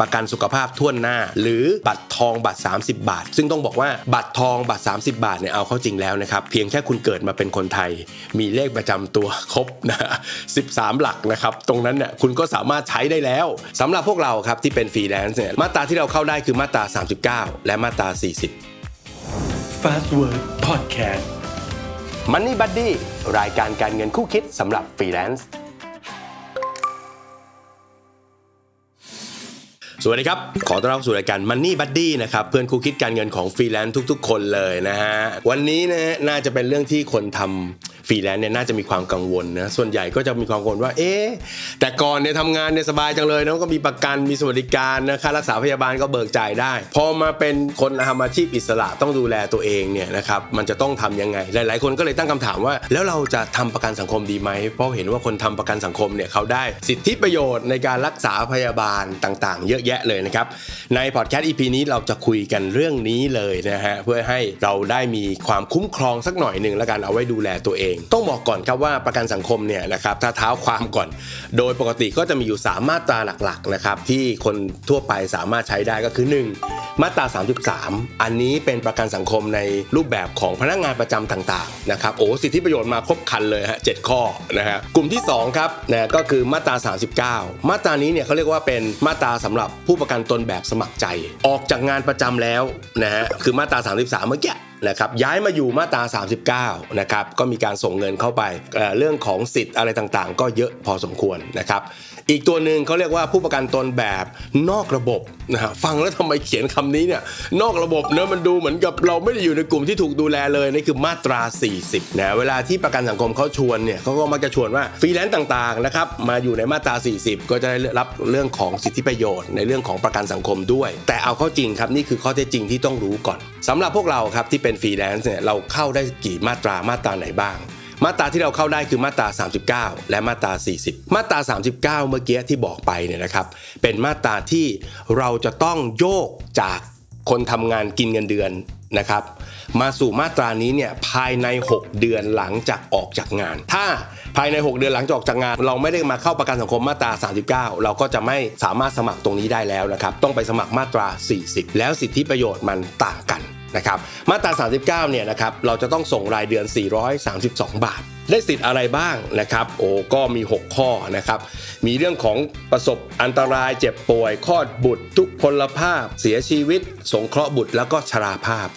ประกันสุขภาพทั่วหน้า หรือบัตรทองบัตร 30 บาท ซึ่งต้องบอกว่าบัตรทองบัตร 30 บาทเนี่ยเอาเข้าจริงแล้วนะครับ เพียงแค่คุณเกิดมาเป็นคนไทย มีเลขประจำตัวครบนะ13 หลักนะครับ ตรงนั้นเนี่ยคุณก็สามารถใช้ได้แล้วสำหรับพวกเราครับที่เป็นฟรีแลนซ์เนี่ยมาตราที่เราเข้าได้คือมาตรา 39 และมาตรา 40 Fast Word Podcast Money Buddy รายการการเงินคู่คิดสำหรับฟรีแลนซ์ สวัสดีครับ ขอต้อนรับสู่รายการ Money Buddy นะครับ เพื่อนคู่คิดการเงินของฟรีแลนซ์ทุกๆ คนเลยนะฮะ วันนี้นะฮะน่าจะเป็นเรื่องที่คนทำ ฟรีแลนซ์เนี่ยน่าจะมีความกังวลนะส่วนใหญ่ก็จะมีความกังวลว่า เอ๊แต่ก่อนเนี่ยทำงานเนี่ยสบายจังเลยนะก็มีประกันมีสวัสดิการนะค่ารักษาพยาบาลก็เบิกจ่ายได้ พอมาเป็นคนทำอาชีพอิสระต้องดูแลตัวเองเนี่ยนะครับมันจะต้องทำยังไง หลาย ๆ คนก็เลยตั้งคำถามว่า แล้วเราจะทำประกันสังคมดีไหมเพราะเห็นว่าคนทำประกันสังคมเนี่ยเขาได้สิทธิประโยชน์ในการรักษาพยาบาลต่าง ๆ เยอะแยะเลยนะครับในพอดแคสต์ EP นี้เราจะคุยกันเรื่องนี้เลยนะฮะเพื่อให้เราได้มีความคุ้มครองสักหน่อยหนึ่งแล้วกันเอาไว้ดูแลตัวเองต้องบอกก่อนครับว่าประกันสังคมเนี่ยนะครับถ้าเท้าความก่อน โดยปกติก็จะมีอยู่ 3 มาตราหลักๆนะครับที่คนทั่วไปสามารถใช้ได้ก็คือ 1 มาตรา 33 อันนี้เป็นประกันสังคมในรูปแบบของพนักงานประจำต่างๆนะครับโอ้สิทธิประโยชน์มาครบคันเลยฮะเข้อนะฮะกลุ่มที่ 2 ครับนะก็คือมาตรา 39 มาตรานี้เนี่ยเขาเรียกว่าเป็นมาตราสำหรับผู้ประกันตนแบบสมัครใจ ออกจากงานประจำแล้วนะฮะคือมาตรา 33 เมื่อกี้ นะครับย้ายมาอยู่มาตรา 39นะครับก็มีการส่งเงินเข้าไปเรื่องของสิทธิ์อะไรต่างๆ ก็เยอะพอสมควรนะครับ อีกตัวหนึ่งเขาเรียกว่าผู้ประกันตนแบบนอกระบบนะฮะฟังแล้วทำไมเขียนคำนี้เนี่ยนอกระบบเนอะมันดูเหมือนกับเราไม่ได้อยู่ในกลุ่มที่ถูกดูแลเลยนี่คือมาตรา 40นะเวลาที่ประกันสังคมเขาชวนเนี่ยเขาก็มักจะชวนว่าฟรีแลนซ์ต่างๆนะครับมาอยู่ในมาตรา 40 ก็จะได้รับเรื่องของสิทธิประโยชน์ในเรื่องของประกันสังคมด้วย แต่เอาเข้าจริงครับนี่คือข้อเท็จจริงที่ต้องรู้ก่อนสำหรับพวกเราครับที่เป็นฟรีแลนซ์เนี่ยเราเข้าได้กี่มาตรามาตราไหนบ้าง มาตราที่เราเข้าได้คือมาตรา 39 และมาตรา 40 มาตรา 39 เมื่อกี้ที่บอกไปเนี่ยนะครับ เป็นมาตราที่เราจะต้องโยกจากคนทำงานกินเงินเดือนนะครับ มาสู่มาตรานี้เนี่ยภายใน 6 เดือนหลังจากออกจากงาน ถ้าภายใน 6 เดือนหลังจากออกจากงาน เราไม่ได้มาเข้าประกันสังคมมาตรา 39 เราก็จะไม่สามารถสมัครตรงนี้ได้แล้วนะครับ ต้องไปสมัครมาตรา 40 แล้วสิทธิประโยชน์มันต่างกัน นะครับมาตรา 39 เนี่ยนะครับเราจะต้องส่งรายเดือน 432 บาท ได้สิทธิ์อะไรบ้างนะครับโอ้ก็มี 6 ข้อนะครับมีเรื่องของประสบอันตรายเจ็บป่วยคลอดบุตร ทุกพลภาพ เสียชีวิต สงเคราะห์บุตรแล้วก็ชราภาพ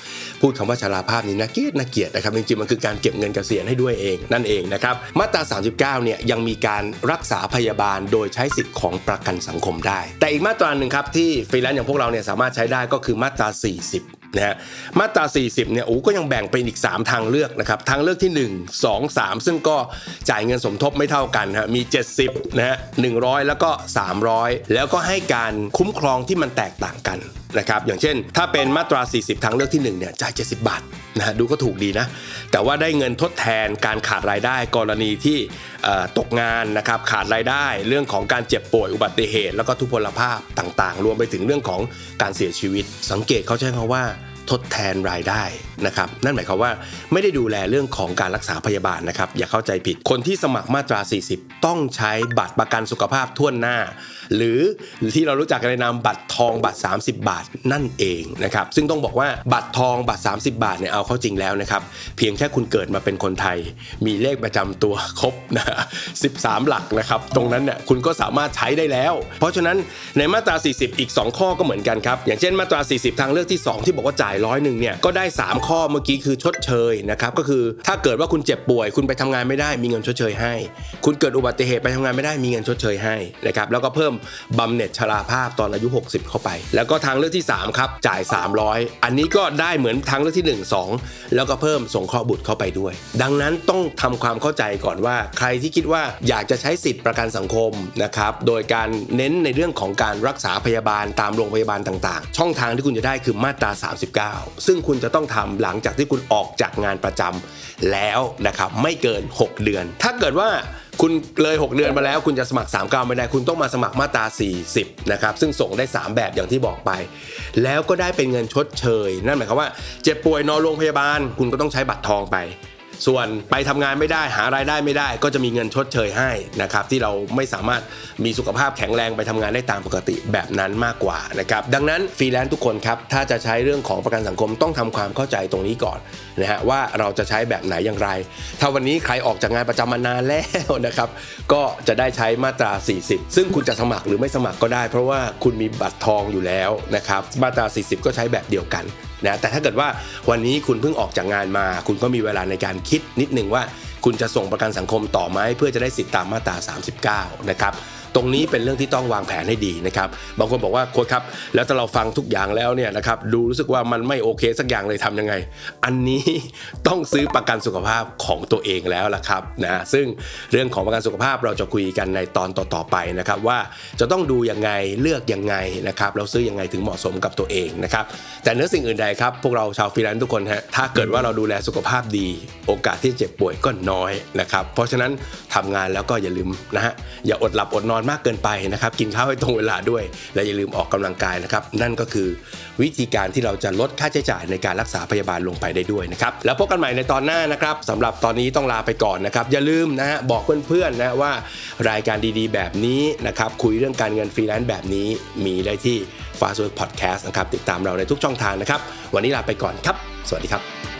พูดคำว่าชราภาพนี่น่าเกียดน่าเกียดนะครับจริงๆมันคือการเก็บเงินเกษียณให้ด้วยเองนั่นเองนะครับมาตรา 39 เนี่ยยังมีการรักษาพยาบาลโดยใช้สิทธิ์ของประกันสังคมได้ แต่อีกมาตราหนึ่งครับที่ฟรีแลนซ์อย่างพวกเราเนี่ยสามารถใช้ได้ก็คือมาตรา 40 นะฮะมาตรา 40เนี่ยโอ้ก็ยังแบ่งเป็นอีก 3 ทางเลือกนะครับทางเลือกที่ 1 2 3 ซึ่งก็จ่ายเงินสมทบไม่เท่ากันฮะมี 70นะฮะ100 แล้วก็ 300 แล้วก็ให้การคุ้มครองที่มันแตกต่างกัน นะครับอย่างเช่น ถ้าเป็นมาตรา 40 ทางเลือกที่1เนี่ยจ่าย 70 บาทนะฮะดูก็ถูกดีนะ แต่ว่าได้เงินทดแทนการขาดรายได้กรณีที่ตกงานนะครับขาดรายได้เรื่องของการเจ็บป่วยอุบัติเหตุ แล้วก็ทุพพลภาพต่างๆ รวมไปถึงเรื่องของการเสียชีวิต สังเกตเขาใช้คำว่า ทดแทนรายได้นะครับนั่นหมายความว่าไม่ได้ดูแลเรื่องของการรักษาพยาบาลนะครับอย่าเข้าใจผิดคนที่สมัครมาตรา 40 ต้องใช้บัตรประกันสุขภาพทั่วหน้า หรือที่เรารู้จักกันในนามบัตรทองบัตร 30 บาทนั่นเองนะครับซึ่งต้องบอกว่าบัตรทองบัตร 30 บาทเนี่ยเอาเข้าจริงแล้วนะครับเพียงแค่คุณเกิดมาเป็นคนไทย มีเลขประจำตัวครบนะ13 หลักนะครับตรงนั้นเนี่ยคุณก็สามารถใช้ได้แล้ว เพราะฉะนั้นในมาตรา 40 อีก 2 ข้อก็เหมือนกันครับอย่างเช่นมาตรา 40 ทางเลือกที่ 2 ที่บอกว่าจ่ายร้อยหนึ่งเนี่ยก็ได้ 3 ข้อเมื่อกี้คือชดเชยนะครับก็คือถ้าเกิดว่าคุณเจ็บป่วย คุณไปทำงานไม่ได้มีเงินชดเชยให้ คุณเกิดอุบัติเหตุไปทำงานไม่ได้มีเงินชดเชยให้นะครับแล้วก็เพิ่มบำเหน็จชราภาพตอนอายุ 60 เข้าไป แล้วก็ทางเลือกที่ 3 ครับ จ่าย 300 อันนี้ก็ได้เหมือนทางเลือกที่ 1 2 แล้วก็เพิ่มส่งเคราะห์บุตรเข้าไปด้วย ดังนั้นต้องทำความเข้าใจก่อนว่า ใครที่คิดว่าอยากจะใช้สิทธิ์ประกันสังคมนะครับโดยการเน้นในเรื่องของการรักษาพยาบาลตามโรงพยาบาลต่างๆ ช่องทางที่คุณจะได้คือมาตรา 39ซึ่งคุณจะต้องทำหลังจากที่คุณออกจากงานประจำแล้วนะครับไม่เกิน 6 เดือน ถ้าเกิดว่าคุณเลย 6 เดือนมาแล้วคุณจะสมัคร39ไม่ได้คุณต้องมาสมัครมาตรา 40 นะครับ ซึ่งส่งได้ 3 แบบอย่างที่บอกไป แล้วก็ได้เป็นเงินชดเชย นั่นหมายความว่าเจ็บป่วยนอนโรงพยาบาล คุณก็ต้องใช้บัตรทองไป ส่วนไปทำงานไม่ได้หารายได้ไม่ได้ ก็จะมีเงินชดเชยให้นะครับที่เราไม่สามารถมีสุขภาพแข็งแรงไปทำงานได้ตามปกติแบบนั้นมากกว่านะครับดังนั้นฟรีแลนซ์ทุกคนครับถ้าจะใช้เรื่องของประกันสังคมต้องทำความเข้าใจตรงนี้ก่อนนะฮะว่าเราจะใช้แบบไหนอย่างไร ถ้าวันนี้ใครออกจากงานประจำมานานแล้วนะครับก็จะได้ใช้มาตรา 40 ซึ่งคุณจะสมัครหรือไม่สมัครก็ได้ เพราะว่าคุณมีบัตรทองอยู่แล้วนะครับมาตรา 40 ก็ใช้แบบเดียวกัน นะแต่ถ้าเกิดว่าวันนี้คุณเพิ่งออกจากงานมา คุณก็มีเวลาในการคิดนิดนึงว่า คุณจะส่งประกันสังคมต่อไหมเพื่อจะได้สิทธิตามมาตรา 39 นะครับ ตรงนี้เป็นเรื่องที่ต้องวางแผนให้ดีนะครับบางคนบอกว่าโค้ชครับ แล้วถ้าเราฟังทุกอย่างแล้วเนี่ยนะครับดูรู้สึกว่ามันไม่โอเคสักอย่างเลยทำยังไง อันนี้ต้องซื้อประกันสุขภาพของตัวเองแล้วล่ะครับนะซึ่งเรื่องของประกันสุขภาพเราจะคุยกันในตอนต่อๆไปนะครับว่าจะต้องดูยังไงเลือกยังไงนะครับแล้วซื้อยังไงถึงเหมาะสมกับตัวเองนะครับแต่เนื้อสิ่งอื่นใดครับพวกเราชาวฟรีแลนซ์ทุกคนฮะถ้าเกิดว่าเราดูแลสุขภาพดี โอกาสที่เจ็บป่วยก็น้อยนะครับเพราะฉะนั้นทำงานแล้วก็อย่าลืมนะฮะอย่าอดหลับอดนอนมากเกินไปนะครับ กินข้าวให้ตรงเวลาด้วย และอย่าลืมออกกำลังกายนะครับ นั่นก็คือวิธีการที่เราจะลดค่าใช้จ่ายในการรักษาพยาบาลลงไปได้ด้วยนะครับ แล้วพบกันใหม่ในตอนหน้านะครับสำหรับตอนนี้ต้องลาไปก่อนนะครับ อย่าลืมนะฮะบอกเพื่อนๆนะว่ารายการดีๆ แบบนี้นะครับ คุยเรื่องการเงินฟรีแลนซ์แบบนี้มีได้ที่ Fast Work Podcast นะครับ ติดตามเราในทุกช่องทางนะครับ วันนี้ลาไปก่อนครับ สวัสดีครับ